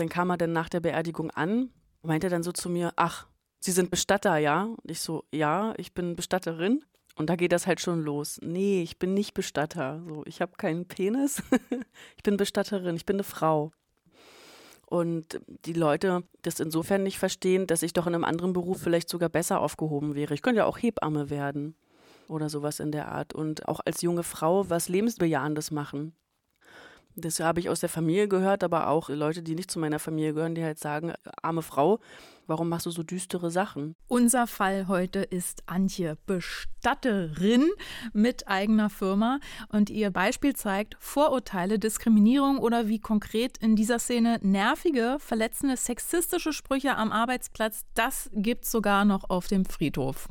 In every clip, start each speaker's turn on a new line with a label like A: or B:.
A: dann kam er dann nach der Beerdigung an, meinte dann so zu mir, ach, Sie sind Bestatter, ja? Und ich so, ja, ich bin Bestatterin. Und da geht das halt schon los. Nee, ich bin nicht Bestatter. So, ich habe keinen Penis. ich bin Bestatterin, ich bin eine Frau. Und die Leute das insofern nicht verstehen, dass ich doch in einem anderen Beruf vielleicht sogar besser aufgehoben wäre. Ich könnte ja auch Hebamme werden oder sowas in der Art und auch als junge Frau was Lebensbejahendes machen. Das habe ich aus der Familie gehört, aber auch Leute, die nicht zu meiner Familie gehören, die halt sagen, arme Frau, warum machst du so düstere Sachen?
B: Unser Fall heute ist Antje, Bestatterin mit eigener Firma. Und ihr Beispiel zeigt Vorurteile, Diskriminierung oder wie konkret in dieser Szene nervige, verletzende, sexistische Sprüche am Arbeitsplatz, das gibt's sogar noch auf dem Friedhof.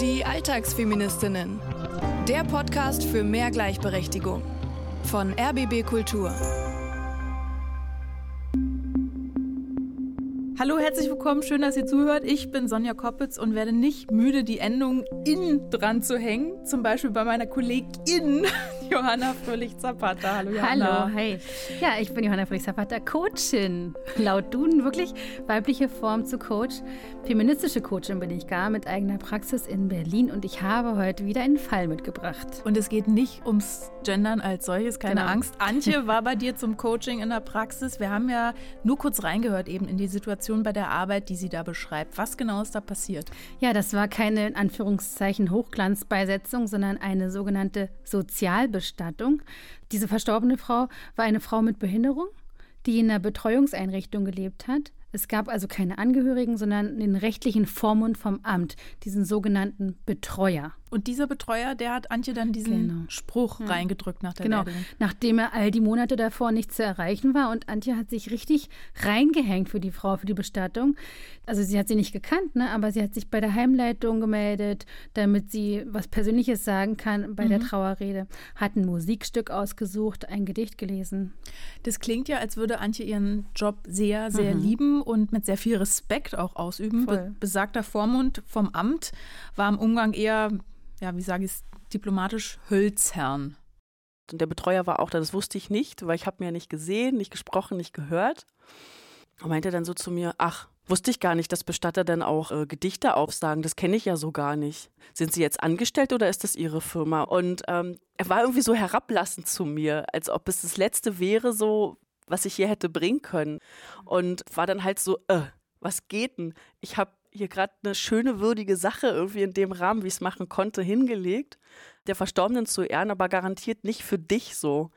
C: Die Alltagsfeministinnen. Der Podcast für mehr Gleichberechtigung von RBB Kultur.
B: Hallo, herzlich willkommen, schön, dass ihr zuhört. Ich bin Sonja Koppitz und werde nicht müde, die Endung in dran zu hängen. Zum Beispiel bei meiner Kollegin Johanna Fröhlich-Zapata.
D: Hallo, Johanna. Hallo, hi. Ja, ich bin Johanna Fröhlich-Zapata, Coachin. Laut Duden wirklich weibliche Form zu Coach. Feministische Coachin bin ich gar mit eigener Praxis in Berlin und ich habe heute wieder einen Fall mitgebracht.
B: Und es geht nicht ums Gendern als solches, keine genau. Angst. Antje war bei dir zum Coaching in der Praxis. Wir haben ja nur kurz reingehört eben in die Situation bei der Arbeit, die sie da beschreibt. Was genau ist da passiert?
D: Ja, das war keine in Anführungszeichen Hochglanzbeisetzung, sondern eine sogenannte Sozialbestattung. Diese verstorbene Frau war eine Frau mit Behinderung, die in einer Betreuungseinrichtung gelebt hat. Es gab also keine Angehörigen, sondern den rechtlichen Vormund vom Amt, diesen sogenannten Betreuer.
B: Und dieser Betreuer, der hat Antje dann diesen genau. Spruch ja. reingedrückt nach der
D: Genau,
B: Beerdigung.
D: nachdem er all die Monate davor nicht zu erreichen war. Und Antje hat sich richtig reingehängt für die Frau, für die Bestattung. Also sie hat sie nicht gekannt, ne? aber sie hat sich bei der Heimleitung gemeldet, damit sie was Persönliches sagen kann bei mhm. der Trauerrede. Hat ein Musikstück ausgesucht, ein Gedicht gelesen.
B: Das klingt ja, als würde Antje ihren Job sehr, sehr mhm. lieben und mit sehr viel Respekt auch ausüben. Be besagter Vormund vom Amt war im Umgang eher ja, wie sage ich es diplomatisch, Hölzherrn.
A: Und der Betreuer war auch da, das wusste ich nicht, weil ich habe mir ja nicht gesehen, nicht gesprochen, nicht gehört. Und meinte dann so zu mir, ach, wusste ich gar nicht, dass Bestatter dann auch äh, Gedichte aufsagen. Das kenne ich ja so gar nicht. Sind Sie jetzt angestellt oder ist das Ihre Firma? Und ähm, er war irgendwie so herablassend zu mir, als ob es das Letzte wäre, so was ich hier hätte bringen können. Und war dann halt so, äh, was geht denn? Ich habe hier gerade eine schöne, würdige Sache irgendwie in dem Rahmen, wie ich es machen konnte, hingelegt. Der Verstorbenen zu ehren, aber garantiert nicht für dich so.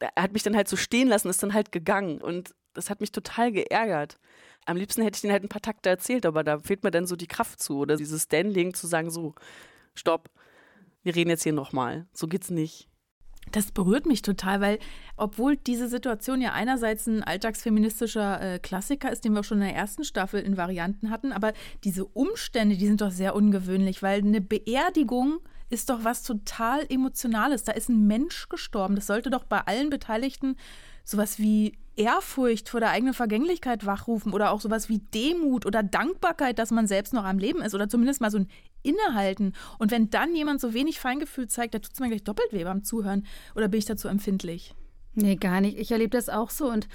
A: Er hat mich dann halt so stehen lassen, ist dann halt gegangen und das hat mich total geärgert. Am liebsten hätte ich den halt ein paar Takte erzählt, aber da fehlt mir dann so die Kraft zu oder dieses Standing zu sagen, so, stopp, wir reden jetzt hier nochmal. So geht's nicht.
B: Das berührt mich total, weil obwohl diese Situation ja einerseits ein alltagsfeministischer äh, Klassiker ist, den wir schon in der ersten Staffel in Varianten hatten, aber diese Umstände, die sind doch sehr ungewöhnlich, weil eine Beerdigung ist doch was total Emotionales. Da ist ein Mensch gestorben. Das sollte doch bei allen Beteiligten sowas wie Ehrfurcht vor der eigenen Vergänglichkeit wachrufen oder auch sowas wie Demut oder Dankbarkeit, dass man selbst noch am Leben ist oder zumindest mal so ein Innehalten. Und wenn dann jemand so wenig Feingefühl zeigt, da tut es mir gleich doppelt weh beim Zuhören oder bin ich dazu empfindlich?
D: Nee, gar nicht. Ich erlebe das auch so und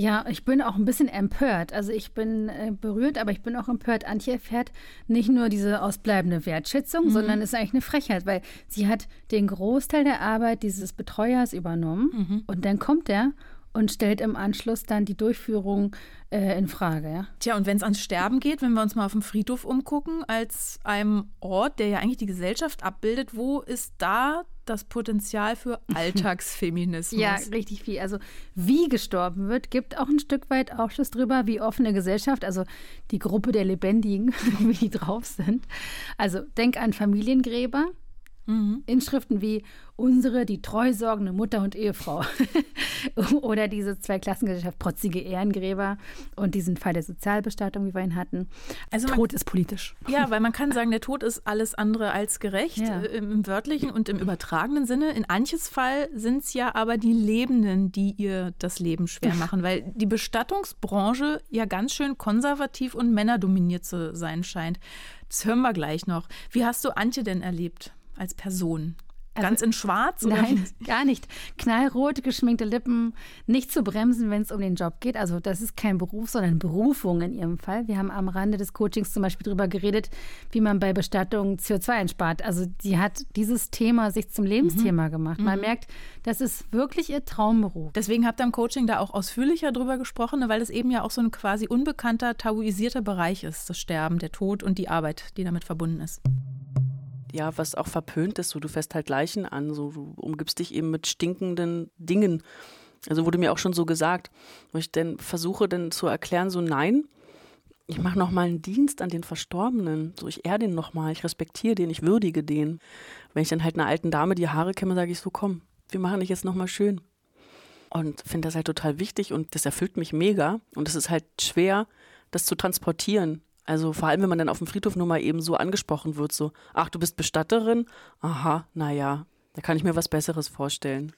D: ja, ich bin auch ein bisschen empört. Also ich bin äh, berührt, aber ich bin auch empört. Antje erfährt nicht nur diese ausbleibende Wertschätzung, mhm. sondern es ist eigentlich eine Frechheit, weil sie hat den Großteil der Arbeit dieses Betreuers übernommen mhm. und dann kommt er und stellt im Anschluss dann die Durchführung äh, in Frage. Ja?
B: Tja, und wenn es ans Sterben geht, wenn wir uns mal auf dem Friedhof umgucken, als einem Ort, der ja eigentlich die Gesellschaft abbildet, wo ist da das Potenzial für Alltagsfeminismus?
D: ja, richtig viel. Also wie gestorben wird, gibt auch ein Stück weit Aufschluss darüber, wie offene Gesellschaft, also die Gruppe der Lebendigen, wie die drauf sind. Also denk an Familiengräber. Mhm. Inschriften wie unsere, die treu sorgende Mutter und Ehefrau. Oder diese Zweiklassengesellschaft, protzige Ehrengräber und diesen Fall der Sozialbestattung, wie wir ihn hatten. Also Tod ist politisch.
B: Ja, weil man kann sagen, der Tod ist alles andere als gerecht, ja. Äh, im, im, wörtlichen und im übertragenen Sinne. In Anches Fall sind es ja aber die Lebenden, die ihr das Leben schwer machen, weil die Bestattungsbranche ja ganz schön konservativ und männerdominiert zu sein scheint. Das hören wir gleich noch. Wie hast du Antje denn erlebt? Als Person? Also, Ganz in schwarz?
D: Oder? Nein, gar nicht. Knallrot, geschminkte Lippen, nicht zu bremsen, wenn es um den Job geht. Also das ist kein Beruf, sondern Berufung in ihrem Fall. Wir haben am Rande des Coachings zum Beispiel darüber geredet, wie man bei Bestattung CO2 einspart. Also sie hat dieses Thema sich zum Lebensthema mhm. gemacht. Man mhm. merkt, das ist wirklich ihr Traumberuf.
B: Deswegen habt ihr im Coaching da auch ausführlicher drüber gesprochen, weil es eben ja auch so ein quasi unbekannter, tabuisierter Bereich ist, das Sterben, der Tod und die Arbeit, die damit verbunden ist
A: ja, was auch verpönt ist, so du fährst halt Leichen an, so du umgibst dich eben mit stinkenden Dingen. Also wurde mir auch schon so gesagt, wo ich dann versuche dann zu erklären, so nein, ich mache nochmal einen Dienst an den Verstorbenen, so ich ehre den nochmal, ich respektiere den, ich würdige den. Wenn ich dann halt einer alten Dame die Haare kämme, sage ich so, komm, wir machen dich jetzt nochmal schön. Und finde das halt total wichtig und das erfüllt mich mega und es ist halt schwer, das zu transportieren also vor allem, wenn man dann auf dem Friedhof nur mal eben so angesprochen wird, so, ach, du bist Bestatterin? Aha, naja, da kann ich mir was Besseres vorstellen.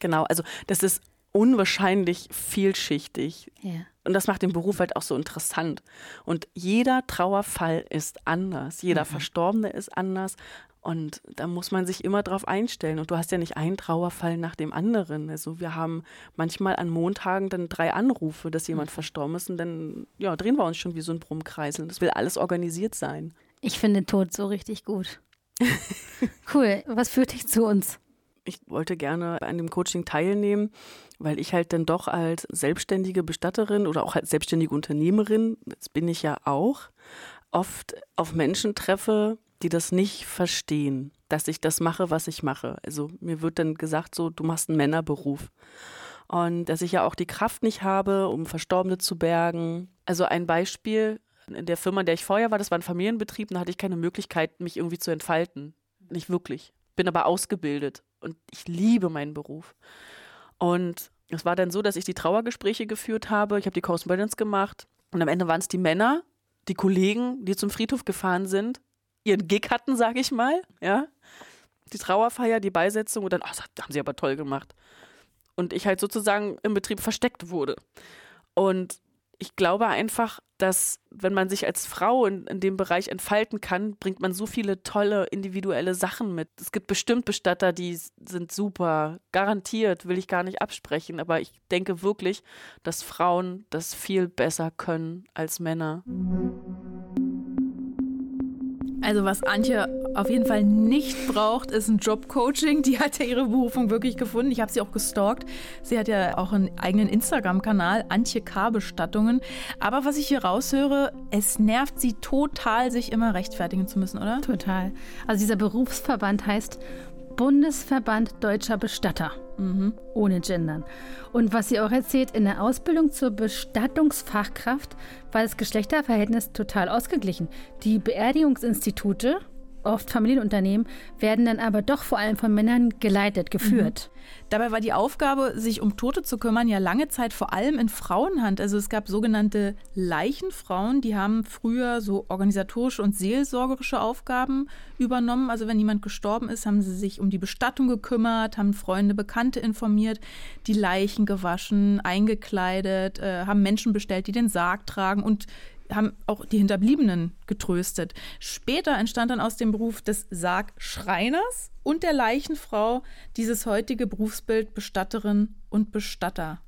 A: Genau, also das ist unwahrscheinlich vielschichtig. Ja. Und das macht den Beruf halt auch so interessant. Und jeder Trauerfall ist anders. Jeder mhm. Verstorbene ist anders. Und da muss man sich immer drauf einstellen. Und du hast ja nicht einen Trauerfall nach dem anderen. Also wir haben manchmal an Montagen dann drei Anrufe, dass jemand mhm. verstorben ist. Und dann ja, drehen wir uns schon wie so ein Brummkreisel. Das will alles organisiert sein.
D: Ich finde Tod so richtig gut. cool. Was führt dich zu uns?
A: Ich wollte gerne an dem Coaching teilnehmen, weil ich halt dann doch als selbstständige Bestatterin oder auch als selbstständige Unternehmerin, das bin ich ja auch, oft auf Menschen treffe, die das nicht verstehen, dass ich das mache, was ich mache. Also mir wird dann gesagt, so, du machst einen Männerberuf. Und dass ich ja auch die Kraft nicht habe, um Verstorbene zu bergen. Also ein Beispiel, in der Firma, in der ich vorher war, das war ein Familienbetrieb, da hatte ich keine Möglichkeit, mich irgendwie zu entfalten. Nicht wirklich. Bin aber ausgebildet und ich liebe meinen Beruf. Und es war dann so, dass ich die Trauergespräche geführt habe. Ich habe die Correspondence gemacht. Und am Ende waren es die Männer, die Kollegen, die zum Friedhof gefahren sind ihren Gig hatten, sage ich mal, ja. Die Trauerfeier, die Beisetzung und dann, ach, das haben sie aber toll gemacht. Und ich halt sozusagen im Betrieb versteckt wurde. Und ich glaube einfach, dass wenn man sich als Frau in, in, dem Bereich entfalten kann, bringt man so viele tolle individuelle Sachen mit. Es gibt bestimmt Bestatter, die sind super, garantiert, will ich gar nicht absprechen, aber ich denke wirklich, dass Frauen das viel besser können als Männer.
B: Also was Antje auf jeden Fall nicht braucht, ist ein Jobcoaching. Die hat ja ihre Berufung wirklich gefunden. Ich habe sie auch gestalkt. Sie hat ja auch einen eigenen Instagram-Kanal, Antje K. Bestattungen. Aber was ich hier raushöre, es nervt sie total, sich immer rechtfertigen zu müssen, oder?
D: Total. Also dieser Berufsverband heißt Bundesverband Deutscher Bestatter. Mhm. Ohne Gendern. Und was sie auch erzählt, in der Ausbildung zur Bestattungsfachkraft war das Geschlechterverhältnis total ausgeglichen. Die Beerdigungsinstitute oft Familienunternehmen, werden dann aber doch vor allem von Männern geleitet, geführt. Mhm.
B: Dabei war die Aufgabe, sich um Tote zu kümmern, ja lange Zeit vor allem in Frauenhand. Also es gab sogenannte Leichenfrauen, die haben früher so organisatorische und seelsorgerische Aufgaben übernommen. Also wenn jemand gestorben ist, haben sie sich um die Bestattung gekümmert, haben Freunde, Bekannte informiert, die Leichen gewaschen, eingekleidet, äh, haben Menschen bestellt, die den Sarg tragen und haben auch die Hinterbliebenen getröstet. Später entstand dann aus dem Beruf des Sargschreiners und der Leichenfrau dieses heutige Berufsbild Bestatterin und Bestatter.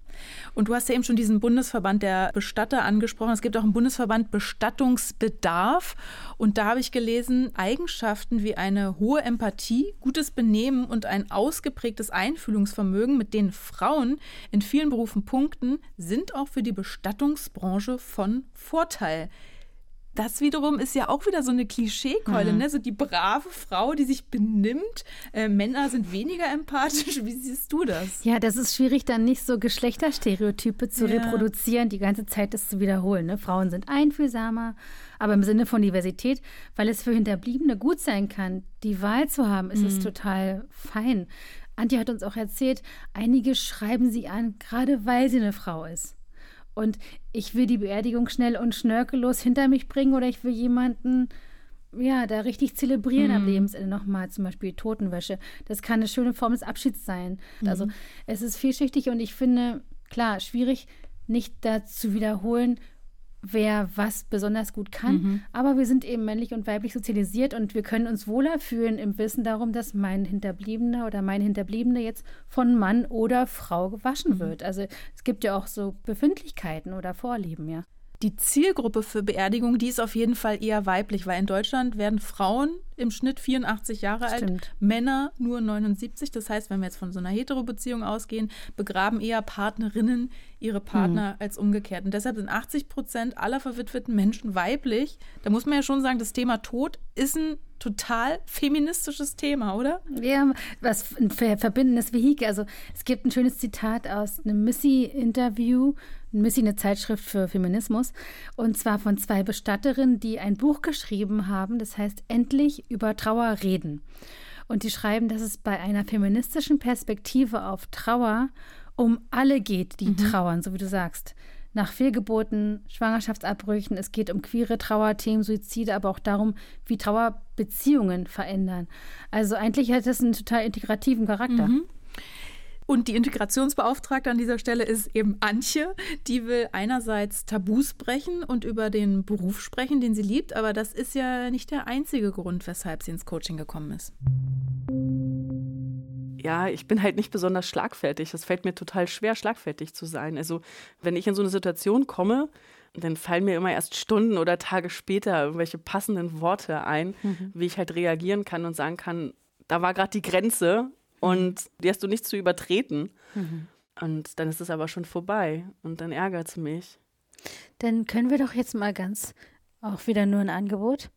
B: Und du hast ja eben schon diesen Bundesverband der Bestatter angesprochen. Es gibt auch einen Bundesverband Bestattungsbedarf. Und da habe ich gelesen, Eigenschaften wie eine hohe Empathie, gutes Benehmen und ein ausgeprägtes Einfühlungsvermögen, mit denen Frauen in vielen Berufen punkten, sind auch für die Bestattungsbranche von Vorteil das wiederum ist ja auch wieder so eine Klischeekeule, mhm. ne? So die brave Frau, die sich benimmt. Äh, Männer sind weniger empathisch. Wie siehst du das?
D: Ja, das ist schwierig, dann nicht so Geschlechterstereotype zu ja. reproduzieren, die ganze Zeit das zu wiederholen. Ne? Frauen sind einfühlsamer, aber im Sinne von Diversität, weil es für Hinterbliebene gut sein kann, die Wahl zu haben, ist mhm. es total fein. Antje hat uns auch erzählt, einige schreiben sie an, gerade weil sie eine Frau ist. Und ich will die Beerdigung schnell und schnörkellos hinter mich bringen oder ich will jemanden, ja, da richtig zelebrieren mhm. am Lebensende nochmal, zum Beispiel Totenwäsche. Das kann eine schöne Form des Abschieds sein. Mhm. Also es ist vielschichtig und ich finde, klar, schwierig, nicht da zu wiederholen, wer was besonders gut kann. Mhm. Aber wir sind eben männlich und weiblich sozialisiert und wir können uns wohler fühlen im Wissen darum, dass mein Hinterbliebener oder mein Hinterbliebene jetzt von Mann oder Frau gewaschen mhm. wird. Also es gibt ja auch so Befindlichkeiten oder Vorlieben, ja
B: die Zielgruppe für Beerdigung, die ist auf jeden Fall eher weiblich, weil in Deutschland werden Frauen im Schnitt 84 Jahre Stimmt. alt, Männer nur 79. Das heißt, wenn wir jetzt von so einer Hetero-Beziehung ausgehen, begraben eher Partnerinnen ihre Partner hm. als umgekehrt. Und deshalb sind 80 Prozent aller verwitweten Menschen weiblich. Da muss man ja schon sagen, das Thema Tod ist ein total feministisches Thema, oder?
D: Ja, was ein verbindendes Vehikel. Also es gibt ein schönes Zitat aus einem Missy-Interview Missy eine Zeitschrift für Feminismus und zwar von zwei Bestatterinnen, die ein Buch geschrieben haben, das heißt Endlich über Trauer reden. Und die schreiben, dass es bei einer feministischen Perspektive auf Trauer um alle geht, die mhm. trauern, so wie du sagst. Nach Fehlgeburten, Schwangerschaftsabbrüchen, es geht um queere Trauerthemen, Suizide, aber auch darum, wie Trauerbeziehungen verändern. Also eigentlich hat das einen total integrativen Charakter. Mhm.
B: Und die Integrationsbeauftragte an dieser Stelle ist eben Antje. Die will einerseits Tabus brechen und über den Beruf sprechen, den sie liebt, aber das ist ja nicht der einzige Grund, weshalb sie ins Coaching gekommen ist.
A: Ja, ich bin halt nicht besonders schlagfertig. Es fällt mir total schwer, schlagfertig zu sein. Also, wenn ich in so eine Situation komme, dann fallen mir immer erst Stunden oder Tage später irgendwelche passenden Worte ein, mhm. wie ich halt reagieren kann und sagen kann, da war gerade die Grenze, und die hast du nicht zu übertreten. Mhm. Und dann ist es aber schon vorbei und dann ärgert es mich.
D: Dann können wir doch jetzt mal ganz, auch wieder nur ein Angebot,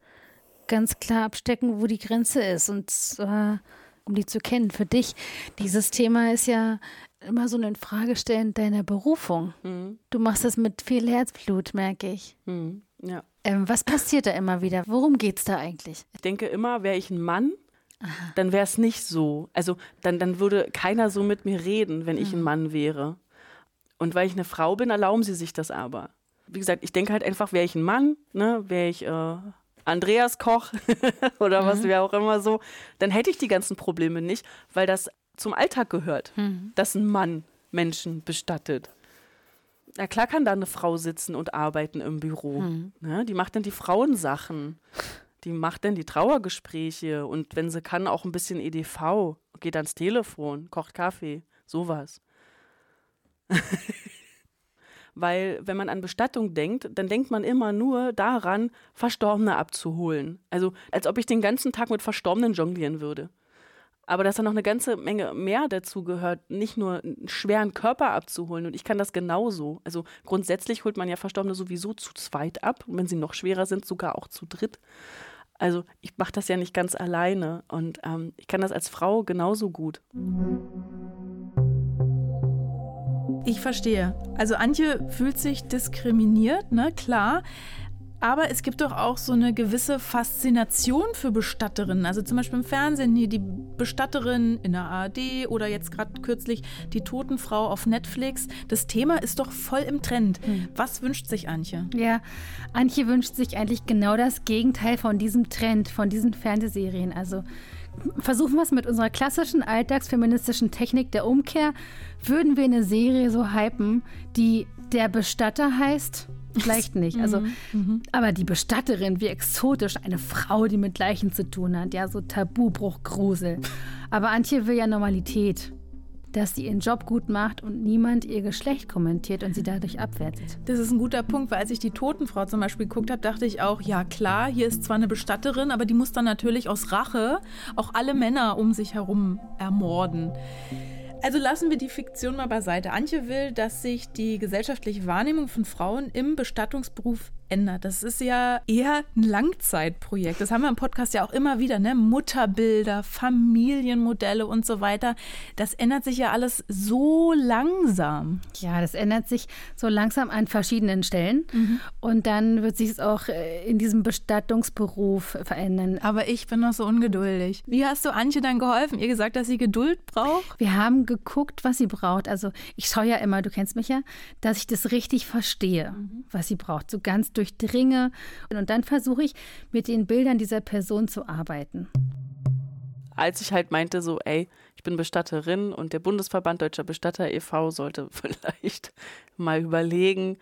D: ganz klar abstecken, wo die Grenze ist und äh, um die zu kennen. Für dich, dieses Thema ist ja immer so ein Fragestellen deiner Berufung. Mhm. Du machst das mit viel Herzblut, merke ich.
A: Mhm. Ja.
D: Ähm, was passiert da immer wieder? Worum geht es da eigentlich?
A: Ich denke immer, wäre ich ein Mann, dann wäre es nicht so. Also dann, dann würde keiner so mit mir reden, wenn ich ein mhm. Mann wäre. Und weil ich eine Frau bin, erlauben sie sich das aber. Wie gesagt, ich denke halt einfach, wäre ich ein Mann, ne, wäre ich äh, Andreas Koch oder mhm. was wäre auch immer so, dann hätte ich die ganzen Probleme nicht, weil das zum Alltag gehört, mhm. dass ein Mann Menschen bestattet. Na klar kann da eine Frau sitzen und arbeiten im Büro. Mhm. Ne? Die macht dann die Frauensachen die macht dann die Trauergespräche und wenn sie kann, auch ein bisschen EDV, geht ans Telefon, kocht Kaffee, sowas. Weil wenn man an Bestattung denkt, dann denkt man immer nur daran, Verstorbene abzuholen. Also als ob ich den ganzen Tag mit Verstorbenen jonglieren würde. Aber dass da noch eine ganze Menge mehr dazu gehört, nicht nur einen schweren Körper abzuholen. Und ich kann das genauso. Also grundsätzlich holt man ja Verstorbene sowieso zu zweit ab. Und wenn sie noch schwerer sind, sogar auch zu dritt. Also ich mache das ja nicht ganz alleine und ähm, ich kann das als Frau genauso gut.
B: Ich verstehe. Also Antje fühlt sich diskriminiert, ne? Klar. Aber es gibt doch auch so eine gewisse Faszination für Bestatterinnen. Also zum Beispiel im Fernsehen hier die Bestatterin in der ARD oder jetzt gerade kürzlich die Totenfrau auf Netflix. Das Thema ist doch voll im Trend. Hm. Was wünscht sich Antje?
D: Ja, Antje wünscht sich eigentlich genau das Gegenteil von diesem Trend, von diesen Fernsehserien. Also versuchen wir es mit unserer klassischen alltagsfeministischen Technik der Umkehr. Würden wir eine Serie so hypen, die der Bestatter heißt Vielleicht nicht. Also, mhm. mhm. aber die Bestatterin, wie exotisch, eine Frau, die mit Leichen zu tun hat, ja, so Tabubruch, Grusel. Aber Antje will ja Normalität. Dass sie ihren Job gut macht und niemand ihr Geschlecht kommentiert und sie dadurch abwertet.
B: Das ist ein guter Punkt, weil als ich die Totenfrau zum Beispiel geguckt habe, dachte ich auch, ja klar, hier ist zwar eine Bestatterin, aber die muss dann natürlich aus Rache auch alle Männer um sich herum ermorden. Also lassen wir die Fiktion mal beiseite. Antje will, dass sich die gesellschaftliche Wahrnehmung von Frauen im Bestattungsberuf ändert. Das ist ja eher ein Langzeitprojekt. Das haben wir im Podcast ja auch immer wieder, ne? Mutterbilder, Familienmodelle und so weiter. Das ändert sich ja alles so langsam.
D: Ja, das ändert sich so langsam an verschiedenen Stellen. Mhm. Und dann wird sich es auch äh, in diesem Bestattungsberuf verändern.
B: Aber ich bin noch so ungeduldig. Wie hast du Antje dann geholfen? Ihr gesagt, dass sie Geduld braucht?
D: Wir haben geguckt, was sie braucht. Also ich schaue ja immer, du kennst mich ja, dass ich das richtig verstehe, mhm. was sie braucht. So ganz durchdringe. Und dann versuche ich, mit den Bildern dieser Person zu arbeiten.
A: Als ich halt meinte, so, ey, ich bin Bestatterin und der Bundesverband Deutscher Bestatter e.V. sollte vielleicht mal überlegen,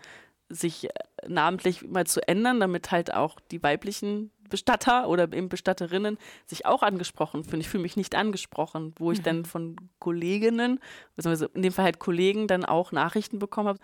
A: sich äh, namentlich mal zu ändern, damit halt auch die weiblichen Bestatter oder eben Bestatterinnen sich auch angesprochen fühlen. Ich fühle mich nicht angesprochen, wo ich mhm. dann von Kolleginnen, beziehungsweise in dem Fall halt Kollegen, dann auch Nachrichten bekommen habe.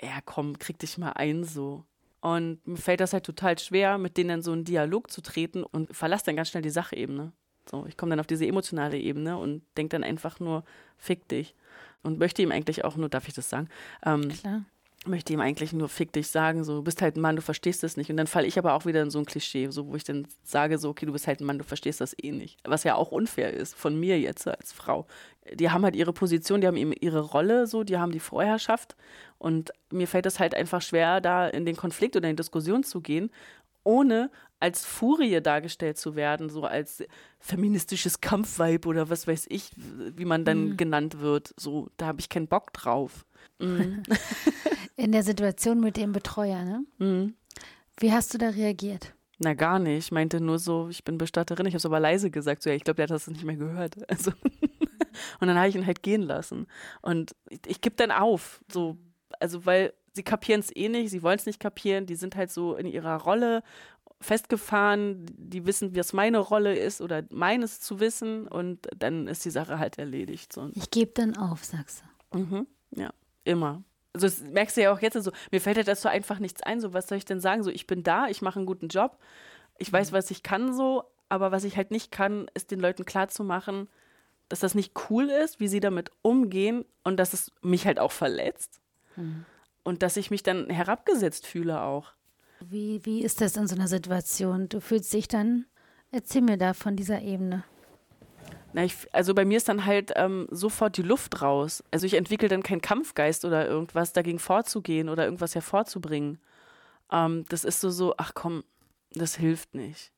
A: Ja, komm, krieg dich mal ein so. Und mir fällt das halt total schwer, mit denen dann so einen Dialog zu treten und verlasse dann ganz schnell die Sachebene. So, ich komme dann auf diese emotionale Ebene und denke dann einfach nur, fick dich. Und möchte ihm eigentlich auch nur, darf ich das sagen? Ähm, Klar möchte ihm eigentlich nur fick dich sagen, so, du bist halt ein Mann, du verstehst das nicht. Und dann falle ich aber auch wieder in so ein Klischee, so, wo ich dann sage, so, okay, du bist halt ein Mann, du verstehst das eh nicht. Was ja auch unfair ist, von mir jetzt als Frau. Die haben halt ihre Position, die haben eben ihre Rolle, so, die haben die Vorherrschaft. Und mir fällt es halt einfach schwer, da in den Konflikt oder in die Diskussion zu gehen, ohne als Furie dargestellt zu werden, so als feministisches Kampfweib oder was weiß ich, wie man dann mhm. genannt wird. So, da habe ich keinen Bock drauf. Mhm.
D: In der Situation mit dem Betreuer, ne? Mhm. Wie hast du da reagiert?
A: Na, gar nicht. Ich meinte nur so, ich bin Bestatterin. Ich habe es aber leise gesagt. So, ja, ich glaube, der hat das nicht mehr gehört. Also. und dann habe ich ihn halt gehen lassen. Und ich, ich gebe dann auf. So, also, weil sie kapieren es eh nicht, sie wollen es nicht kapieren, die sind halt so in ihrer Rolle festgefahren, die wissen, was meine Rolle ist oder meines zu wissen und dann ist die Sache halt erledigt. So.
D: Ich gebe dann auf, sagst
A: du. Mhm, ja, immer also das merkst du ja auch jetzt so, mir fällt ja dazu einfach nichts ein, so was soll ich denn sagen, so ich bin da, ich mache einen guten Job, ich weiß, mhm. was ich kann so, aber was ich halt nicht kann, ist den Leuten klarzumachen, dass das nicht cool ist, wie sie damit umgehen und dass es mich halt auch verletzt mhm. und dass ich mich dann herabgesetzt fühle auch.
D: Wie, wie ist das in so einer Situation? Du fühlst dich dann, erzähl mir da von dieser Ebene.
A: Na, ich, also bei mir ist dann halt ähm, sofort die Luft raus. Also ich entwickle dann keinen Kampfgeist oder irgendwas dagegen vorzugehen oder irgendwas hervorzubringen. Ähm, das ist so so, ach komm, das hilft nicht.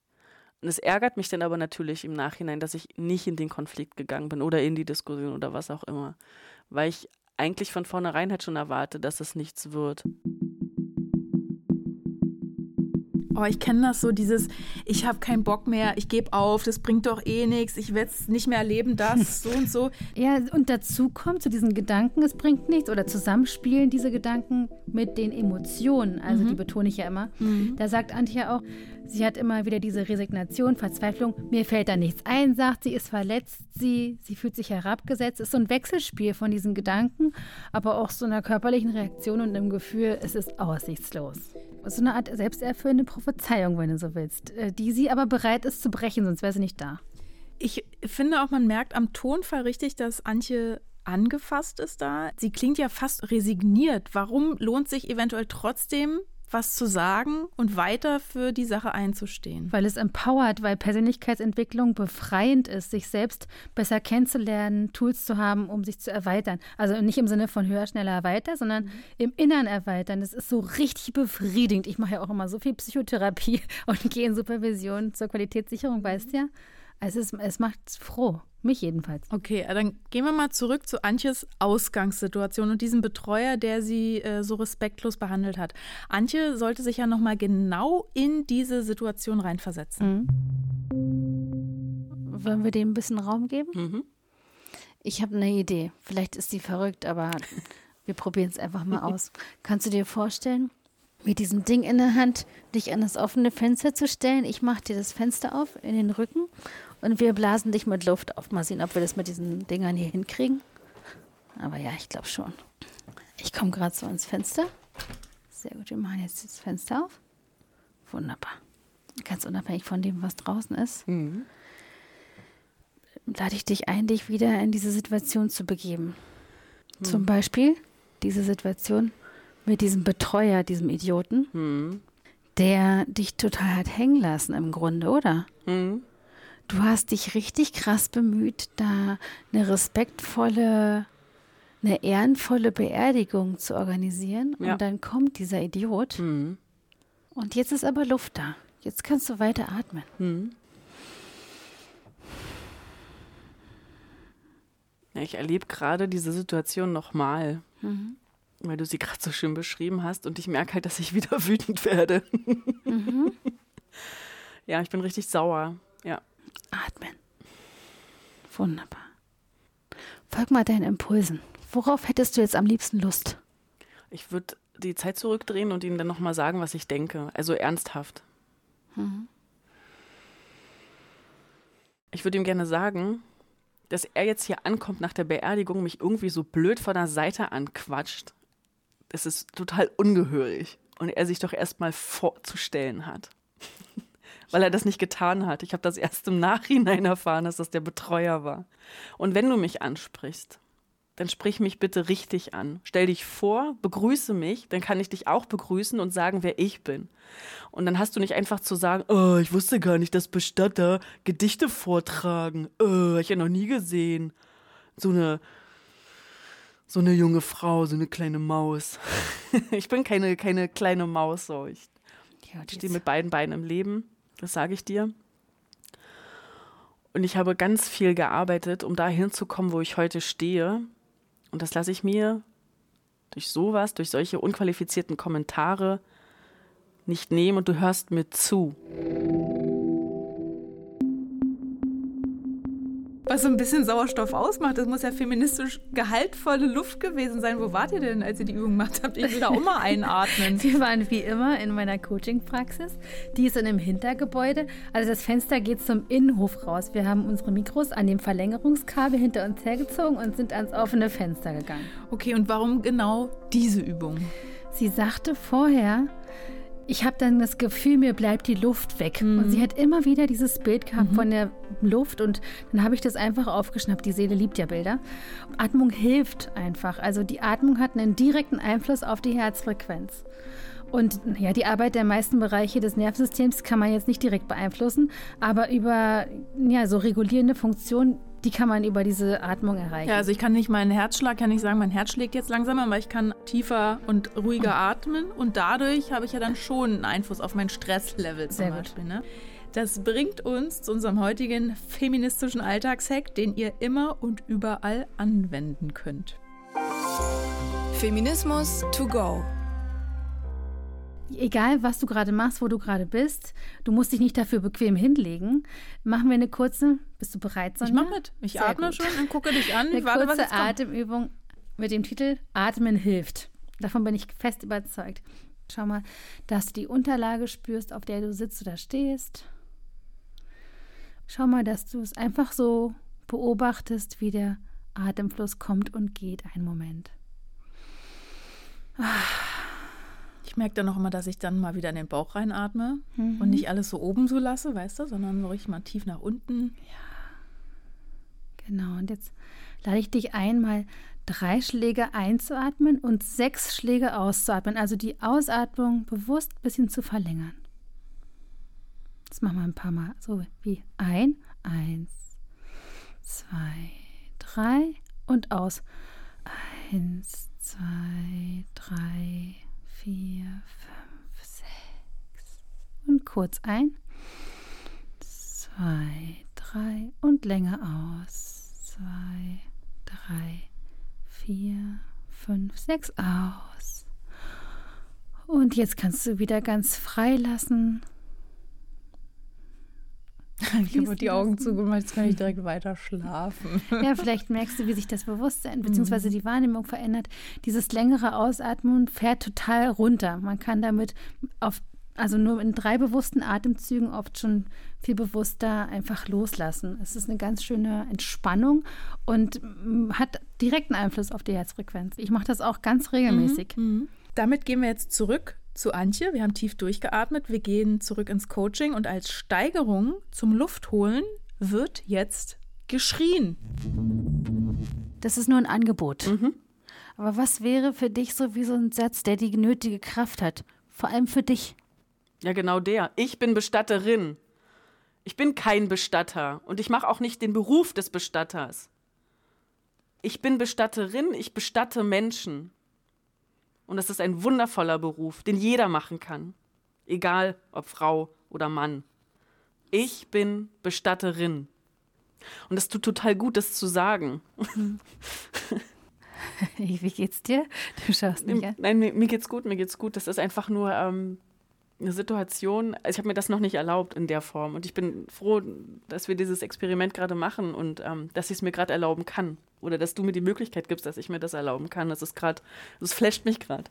A: Und es ärgert mich dann aber natürlich im Nachhinein, dass ich nicht in den Konflikt gegangen bin oder in die Diskussion oder was auch immer. Weil ich eigentlich von vornherein halt schon erwarte, dass es nichts wird.
B: Oh, ich kenne das so, dieses, ich habe keinen Bock mehr, ich gebe auf, das bringt doch eh nichts, ich werde es nicht mehr erleben, das, so und so.
D: Ja, und dazu kommt zu diesen Gedanken, es bringt nichts, oder zusammenspielen diese Gedanken mit den Emotionen, also mhm. die betone ich ja immer. Mhm. Da sagt Antje auch, sie hat immer wieder diese Resignation, Verzweiflung, mir fällt da nichts ein, sagt sie, ist verletzt, sie, sie fühlt sich herabgesetzt. Es ist so ein Wechselspiel von diesen Gedanken, aber auch so einer körperlichen Reaktion und einem Gefühl, es ist aussichtslos so eine Art selbsterfüllende Prophezeiung, wenn du so willst, äh, die sie aber bereit ist zu brechen, sonst wäre sie nicht da.
B: Ich finde auch, man merkt am Tonfall richtig, dass Antje angefasst ist da. Sie klingt ja fast resigniert. Warum lohnt sich eventuell trotzdem was zu sagen und weiter für die Sache einzustehen.
D: Weil es empowert, weil Persönlichkeitsentwicklung befreiend ist, sich selbst besser kennenzulernen, Tools zu haben, um sich zu erweitern. Also nicht im Sinne von höher, schneller, weiter, sondern mhm. im Innern erweitern. Das ist so richtig befriedigend. Ich mache ja auch immer so viel Psychotherapie und gehe in Supervision zur Qualitätssicherung, weißt du ja. Es, es macht froh. Mich jedenfalls.
B: Okay, äh, dann gehen wir mal zurück zu Antjes Ausgangssituation und diesem Betreuer, der sie äh, so respektlos behandelt hat. Antje sollte sich ja nochmal genau in diese Situation reinversetzen.
D: Mhm. Wollen wir dem ein bisschen Raum geben? Mhm. Ich habe eine Idee. Vielleicht ist die verrückt, aber wir probieren es einfach mal aus. Kannst du dir vorstellen, mit diesem Ding in der Hand dich an das offene Fenster zu stellen? Ich mache dir das Fenster auf in den Rücken und wir blasen dich mit Luft auf. Mal sehen, ob wir das mit diesen Dingern hier hinkriegen. Aber ja, ich glaube schon. Ich komme gerade so ins Fenster. Sehr gut, wir machen jetzt das Fenster auf. Wunderbar. Ganz unabhängig von dem, was draußen ist, mhm. lade ich dich ein, dich wieder in diese Situation zu begeben. Mhm. Zum Beispiel diese Situation mit diesem Betreuer, diesem Idioten, mhm. der dich total hat hängen lassen im Grunde, oder? Mhm du hast dich richtig krass bemüht, da eine respektvolle, eine ehrenvolle Beerdigung zu organisieren. Ja. Und dann kommt dieser Idiot. Mhm. Und jetzt ist aber Luft da. Jetzt kannst du weiter atmen. Mhm.
A: Ja, ich erlebe gerade diese Situation nochmal. Mhm. Weil du sie gerade so schön beschrieben hast und ich merke halt, dass ich wieder wütend werde. Mhm. ja, ich bin richtig sauer. Ja.
D: Atmen. Wunderbar. Folg mal deinen Impulsen. Worauf hättest du jetzt am liebsten Lust?
A: Ich würde die Zeit zurückdrehen und ihm dann nochmal sagen, was ich denke. Also ernsthaft. Mhm. Ich würde ihm gerne sagen, dass er jetzt hier ankommt nach der Beerdigung, mich irgendwie so blöd von der Seite anquatscht. Das ist total ungehörig. Und er sich doch erstmal vorzustellen hat. Weil er das nicht getan hat. Ich habe das erst im Nachhinein erfahren, dass das der Betreuer war. Und wenn du mich ansprichst, dann sprich mich bitte richtig an. Stell dich vor, begrüße mich, dann kann ich dich auch begrüßen und sagen, wer ich bin. Und dann hast du nicht einfach zu sagen, oh, ich wusste gar nicht, dass Bestatter Gedichte vortragen. Oh, ich ja noch nie gesehen. So eine, so eine junge Frau, so eine kleine Maus. ich bin keine, keine kleine Maus, so. Ich ja, stehe mit beiden Beinen im Leben, das sage ich dir. Und ich habe ganz viel gearbeitet, um da hinzukommen, wo ich heute stehe. Und das lasse ich mir durch sowas, durch solche unqualifizierten Kommentare nicht nehmen und du hörst mir zu.
B: Was so ein bisschen Sauerstoff ausmacht, das muss ja feministisch gehaltvolle Luft gewesen sein. Wo wart ihr denn, als ihr die Übung gemacht habt? Ich will da auch mal einatmen.
D: Wir waren wie immer in meiner Coaching-Praxis. Die ist in einem Hintergebäude. Also das Fenster geht zum Innenhof raus. Wir haben unsere Mikros an dem Verlängerungskabel hinter uns hergezogen und sind ans offene Fenster gegangen.
B: Okay, und warum genau diese Übung?
D: Sie sagte vorher, ich habe dann das Gefühl, mir bleibt die Luft weg. Mhm. Und sie hat immer wieder dieses Bild gehabt mhm. von der Luft und dann habe ich das einfach aufgeschnappt. Die Seele liebt ja Bilder. Atmung hilft einfach. Also die Atmung hat einen direkten Einfluss auf die Herzfrequenz. Und ja, die Arbeit der meisten Bereiche des Nervensystems kann man jetzt nicht direkt beeinflussen, aber über ja, so regulierende Funktionen die kann man über diese Atmung erreichen.
B: Ja, also ich kann nicht meinen Herzschlag, kann nicht sagen, mein Herz schlägt jetzt langsamer, aber ich kann tiefer und ruhiger oh. atmen und dadurch habe ich ja dann schon einen Einfluss auf mein Stresslevel zum Sehr Beispiel. Ne? Das bringt uns zu unserem heutigen feministischen Alltagshack, den ihr immer und überall anwenden könnt.
C: Feminismus to go
D: egal was du gerade machst, wo du gerade bist, du musst dich nicht dafür bequem hinlegen. Machen wir eine kurze, bist du bereit, Sonja?
B: Ich mach mit. Ich Sehr atme gut. schon und gucke dich an.
D: Eine warte, kurze Atemübung mit dem Titel Atmen hilft. Davon bin ich fest überzeugt. Schau mal, dass du die Unterlage spürst, auf der du sitzt oder stehst. Schau mal, dass du es einfach so beobachtest, wie der Atemfluss kommt und geht. Einen Moment.
B: Ah. Ich merke dann auch immer, dass ich dann mal wieder in den Bauch reinatme mhm. und nicht alles so oben so lasse, weißt du, sondern so richtig mal tief nach unten.
D: Ja. Genau. Und jetzt lade ich dich ein, mal drei Schläge einzuatmen und sechs Schläge auszuatmen. Also die Ausatmung bewusst ein bisschen zu verlängern. Das machen wir ein paar Mal. So wie ein, eins, zwei, drei und aus. Eins, zwei, drei, vier, fünf, sechs. Und kurz ein. Zwei, drei und länger aus. Zwei, drei, vier, fünf, sechs aus. Und jetzt kannst du wieder ganz frei lassen.
B: Ich habe die Augen zugemacht, jetzt kann ich direkt weiter schlafen.
D: Ja, vielleicht merkst du, wie sich das Bewusstsein bzw. die Wahrnehmung verändert. Dieses längere Ausatmen fährt total runter. Man kann damit auf, also nur in drei bewussten Atemzügen oft schon viel bewusster einfach loslassen. Es ist eine ganz schöne Entspannung und hat direkten Einfluss auf die Herzfrequenz. Ich mache das auch ganz regelmäßig. Mhm,
B: mh. Damit gehen wir jetzt zurück zu Antje. Wir haben tief durchgeatmet. Wir gehen zurück ins Coaching und als Steigerung zum Luftholen wird jetzt geschrien.
D: Das ist nur ein Angebot. Mhm. Aber was wäre für dich so wie so ein Satz, der die nötige Kraft hat? Vor allem für dich.
A: Ja, genau der. Ich bin Bestatterin. Ich bin kein Bestatter und ich mache auch nicht den Beruf des Bestatters. Ich bin Bestatterin, ich bestatte Menschen. Und das ist ein wundervoller Beruf, den jeder machen kann. Egal ob Frau oder Mann. Ich bin Bestatterin. Und es tut total gut, das zu sagen.
D: Wie geht's dir? Du schaust mich an.
A: Nein, mir, mir, geht's gut, mir geht's gut. Das ist einfach nur ähm, eine Situation. Also ich habe mir das noch nicht erlaubt in der Form. Und ich bin froh, dass wir dieses Experiment gerade machen und ähm, dass ich es mir gerade erlauben kann. Oder dass du mir die Möglichkeit gibst, dass ich mir das erlauben kann. Das ist gerade, das flasht mich gerade.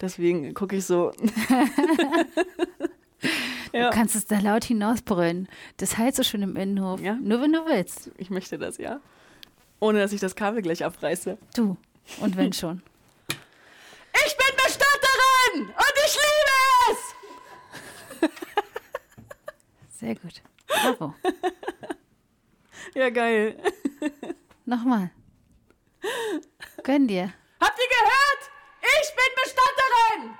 A: Deswegen gucke ich so.
D: ja. Du kannst es da laut hinausbrüllen. Das heißt so schön im Innenhof. Ja? Nur wenn du willst.
A: Ich möchte das, ja. Ohne dass ich das Kabel gleich abreiße.
D: Du. Und wenn schon.
A: Ich bin Bestatterin und ich liebe
D: es! Sehr gut. Bravo.
A: Ja, geil.
D: Nochmal. Gönn dir.
A: Habt ihr gehört? Ich bin Bestatterin!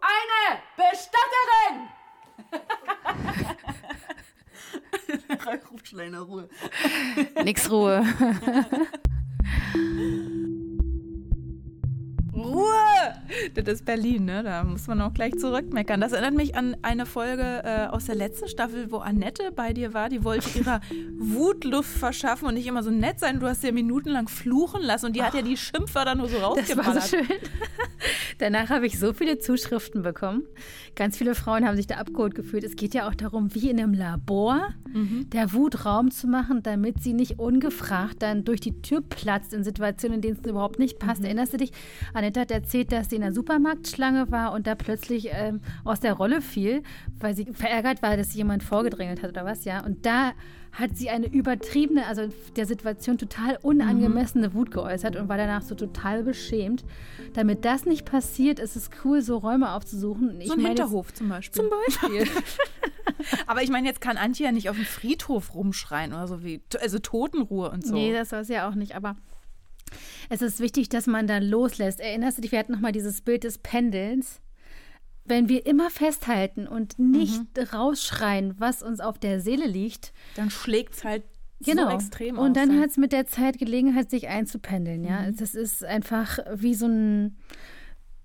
A: Eine Bestatterin! Schleiner Ruhe.
D: Nix
B: Ruhe. Das ist Berlin, ne? Da muss man auch gleich zurückmeckern. Das erinnert mich an eine Folge äh, aus der letzten Staffel, wo Annette bei dir war. Die wollte ihrer Wut Luft verschaffen und nicht immer so nett sein. Du hast sie ja minutenlang fluchen lassen und die hat ja die Schimpfwörter nur so rausgeballert.
D: Das war so schön. Danach habe ich so viele Zuschriften bekommen. Ganz viele Frauen haben sich da abgeholt gefühlt. Es geht ja auch darum, wie in einem Labor mhm. der Wut Raum zu machen, damit sie nicht ungefragt dann durch die Tür platzt in Situationen, in denen es überhaupt nicht passt. Mhm. Erinnerst du dich? Annette hat erzählt, dass sie in der Supermarktschlange war und da plötzlich ähm, aus der Rolle fiel, weil sie verärgert war, dass jemand vorgedrängelt hat oder was, ja. Und da hat sie eine übertriebene, also der Situation total unangemessene mhm. Wut geäußert und war danach so total beschämt. Damit das nicht passiert, ist es cool, so Räume aufzusuchen.
B: Ich so ein Hinterhof jetzt, zum Beispiel.
D: Zum Beispiel.
B: Aber ich meine, jetzt kann Antje ja nicht auf dem Friedhof rumschreien oder so wie, also Totenruhe und so.
D: Nee, das soll es ja auch nicht, aber es ist wichtig, dass man dann loslässt. Erinnerst du dich, wir hatten nochmal dieses Bild des Pendelns wenn wir immer festhalten und nicht mhm. rausschreien, was uns auf der Seele liegt,
B: dann schlägt es halt genau. so extrem
D: Und dann hat es mit der Zeit Gelegenheit, sich einzupendeln. Ja, mhm. das ist einfach wie so ein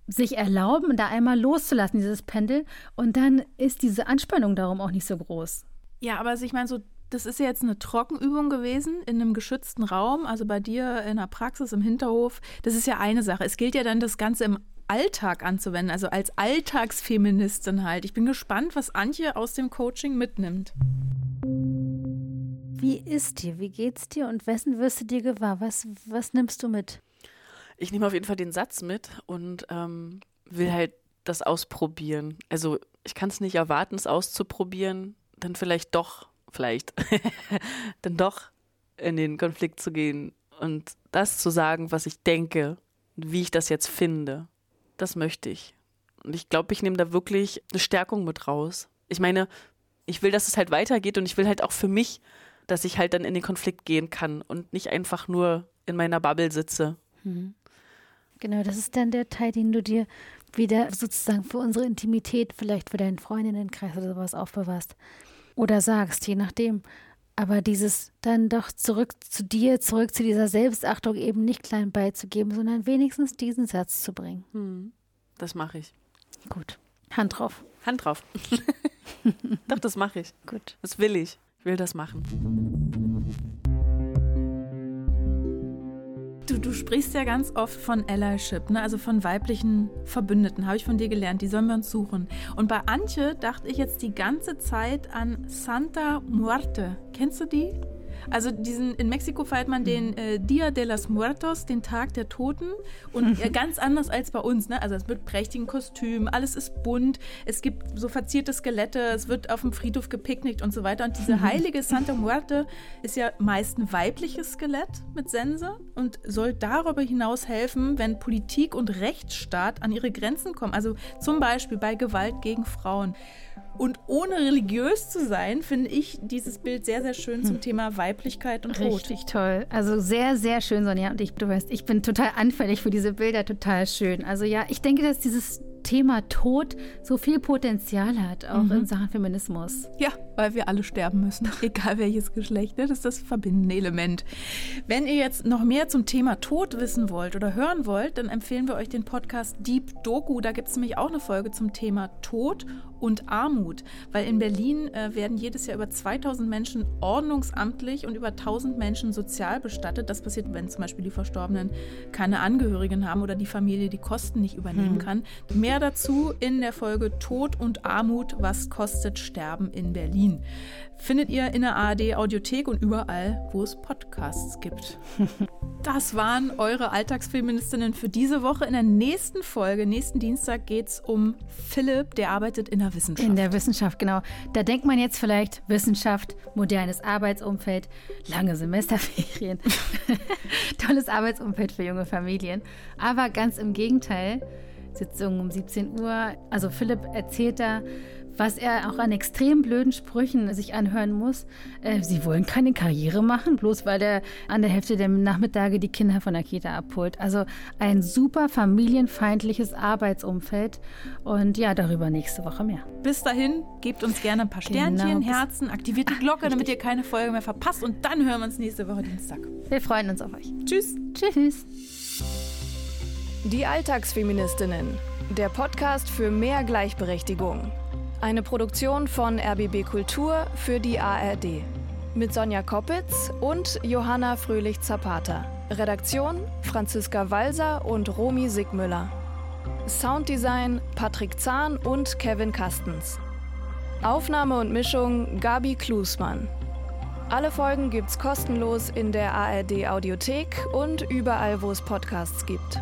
D: sich erlauben, da einmal loszulassen, dieses Pendel. Und dann ist diese Anspannung darum auch nicht so groß.
B: Ja, aber also ich meine, so das ist ja jetzt eine Trockenübung gewesen in einem geschützten Raum, also bei dir in der Praxis im Hinterhof. Das ist ja eine Sache. Es gilt ja dann das Ganze im Alltag anzuwenden, also als Alltagsfeministin halt. Ich bin gespannt, was Antje aus dem Coaching mitnimmt.
D: Wie ist dir? Wie geht's dir? Und wessen wirst du dir gewahr? Was, was nimmst du mit?
A: Ich nehme auf jeden Fall den Satz mit und ähm, will halt das ausprobieren. Also ich kann es nicht erwarten, es auszuprobieren, dann vielleicht doch, vielleicht, dann doch in den Konflikt zu gehen und das zu sagen, was ich denke, wie ich das jetzt finde das möchte ich. Und ich glaube, ich nehme da wirklich eine Stärkung mit raus. Ich meine, ich will, dass es halt weitergeht und ich will halt auch für mich, dass ich halt dann in den Konflikt gehen kann und nicht einfach nur in meiner Bubble sitze. Mhm.
D: Genau, das ist dann der Teil, den du dir wieder sozusagen für unsere Intimität, vielleicht für deinen Freundinnenkreis oder sowas aufbewahrst. Oder sagst, je nachdem. Aber dieses dann doch zurück zu dir, zurück zu dieser Selbstachtung eben nicht klein beizugeben, sondern wenigstens diesen Satz zu bringen. Hm.
A: Das mache ich.
D: Gut. Hand drauf.
A: Hand drauf. doch, das mache ich.
D: Gut.
A: Das will ich. Ich will das machen.
B: Du, du sprichst ja ganz oft von Allyship, ne? also von weiblichen Verbündeten, habe ich von dir gelernt. Die sollen wir uns suchen. Und bei Antje dachte ich jetzt die ganze Zeit an Santa Muerte. Kennst du die? Also diesen, in Mexiko feiert man den äh, Dia de los Muertos, den Tag der Toten. Und äh, ganz anders als bei uns. Ne? Also es wird prächtigen Kostümen, alles ist bunt, es gibt so verzierte Skelette, es wird auf dem Friedhof gepicknickt und so weiter. Und diese heilige Santa Muerte ist ja meist ein weibliches Skelett mit Sense und soll darüber hinaus helfen, wenn Politik und Rechtsstaat an ihre Grenzen kommen. Also zum Beispiel bei Gewalt gegen Frauen. Und ohne religiös zu sein, finde ich dieses Bild sehr, sehr schön zum hm. Thema Weiblichkeit und
D: Tod. Richtig toll. Also sehr, sehr schön, Sonja. Und ich, du weißt, ich bin total anfällig für diese Bilder, total schön. Also ja, ich denke, dass dieses Thema Tod so viel Potenzial hat, auch mhm. in Sachen Feminismus.
B: Ja, weil wir alle sterben müssen, egal welches Geschlecht. Ne? Das ist das verbindende Element. Wenn ihr jetzt noch mehr zum Thema Tod wissen wollt oder hören wollt, dann empfehlen wir euch den Podcast Deep Doku. Da gibt es nämlich auch eine Folge zum Thema Tod und Armut, weil in Berlin äh, werden jedes Jahr über 2000 Menschen ordnungsamtlich und über 1000 Menschen sozial bestattet. Das passiert, wenn zum Beispiel die Verstorbenen keine Angehörigen haben oder die Familie die Kosten nicht übernehmen hm. kann. Mehr mehr dazu in der Folge Tod und Armut, was kostet Sterben in Berlin. Findet ihr in der ARD Audiothek und überall, wo es Podcasts gibt. Das waren eure Alltagsfeministinnen für diese Woche. In der nächsten Folge, nächsten Dienstag, geht es um Philipp, der arbeitet in der Wissenschaft.
D: In der Wissenschaft, genau. Da denkt man jetzt vielleicht Wissenschaft, modernes Arbeitsumfeld, lange Semesterferien, tolles Arbeitsumfeld für junge Familien. Aber ganz im Gegenteil, Sitzung um 17 Uhr. Also Philipp erzählt da, was er auch an extrem blöden Sprüchen sich anhören muss. Äh, sie wollen keine Karriere machen, bloß weil er an der Hälfte der Nachmittage die Kinder von der Kita abholt. Also ein super familienfeindliches Arbeitsumfeld. Und ja, darüber nächste Woche mehr.
B: Bis dahin, gebt uns gerne ein paar Sternchen, genau. Herzen, aktiviert die Glocke, Ach, damit ihr keine Folge mehr verpasst. Und dann hören wir uns nächste Woche Dienstag.
D: Wir freuen uns auf euch.
B: Tschüss.
D: Tschüss.
C: Die Alltagsfeministinnen. Der Podcast für mehr Gleichberechtigung. Eine Produktion von RBB Kultur für die ARD. Mit Sonja Koppitz und Johanna Fröhlich-Zapata. Redaktion Franziska Walser und Romy Sigmüller. Sounddesign Patrick Zahn und Kevin Kastens. Aufnahme und Mischung Gabi Klusmann. Alle Folgen gibt's kostenlos in der ARD Audiothek und überall, wo es Podcasts gibt.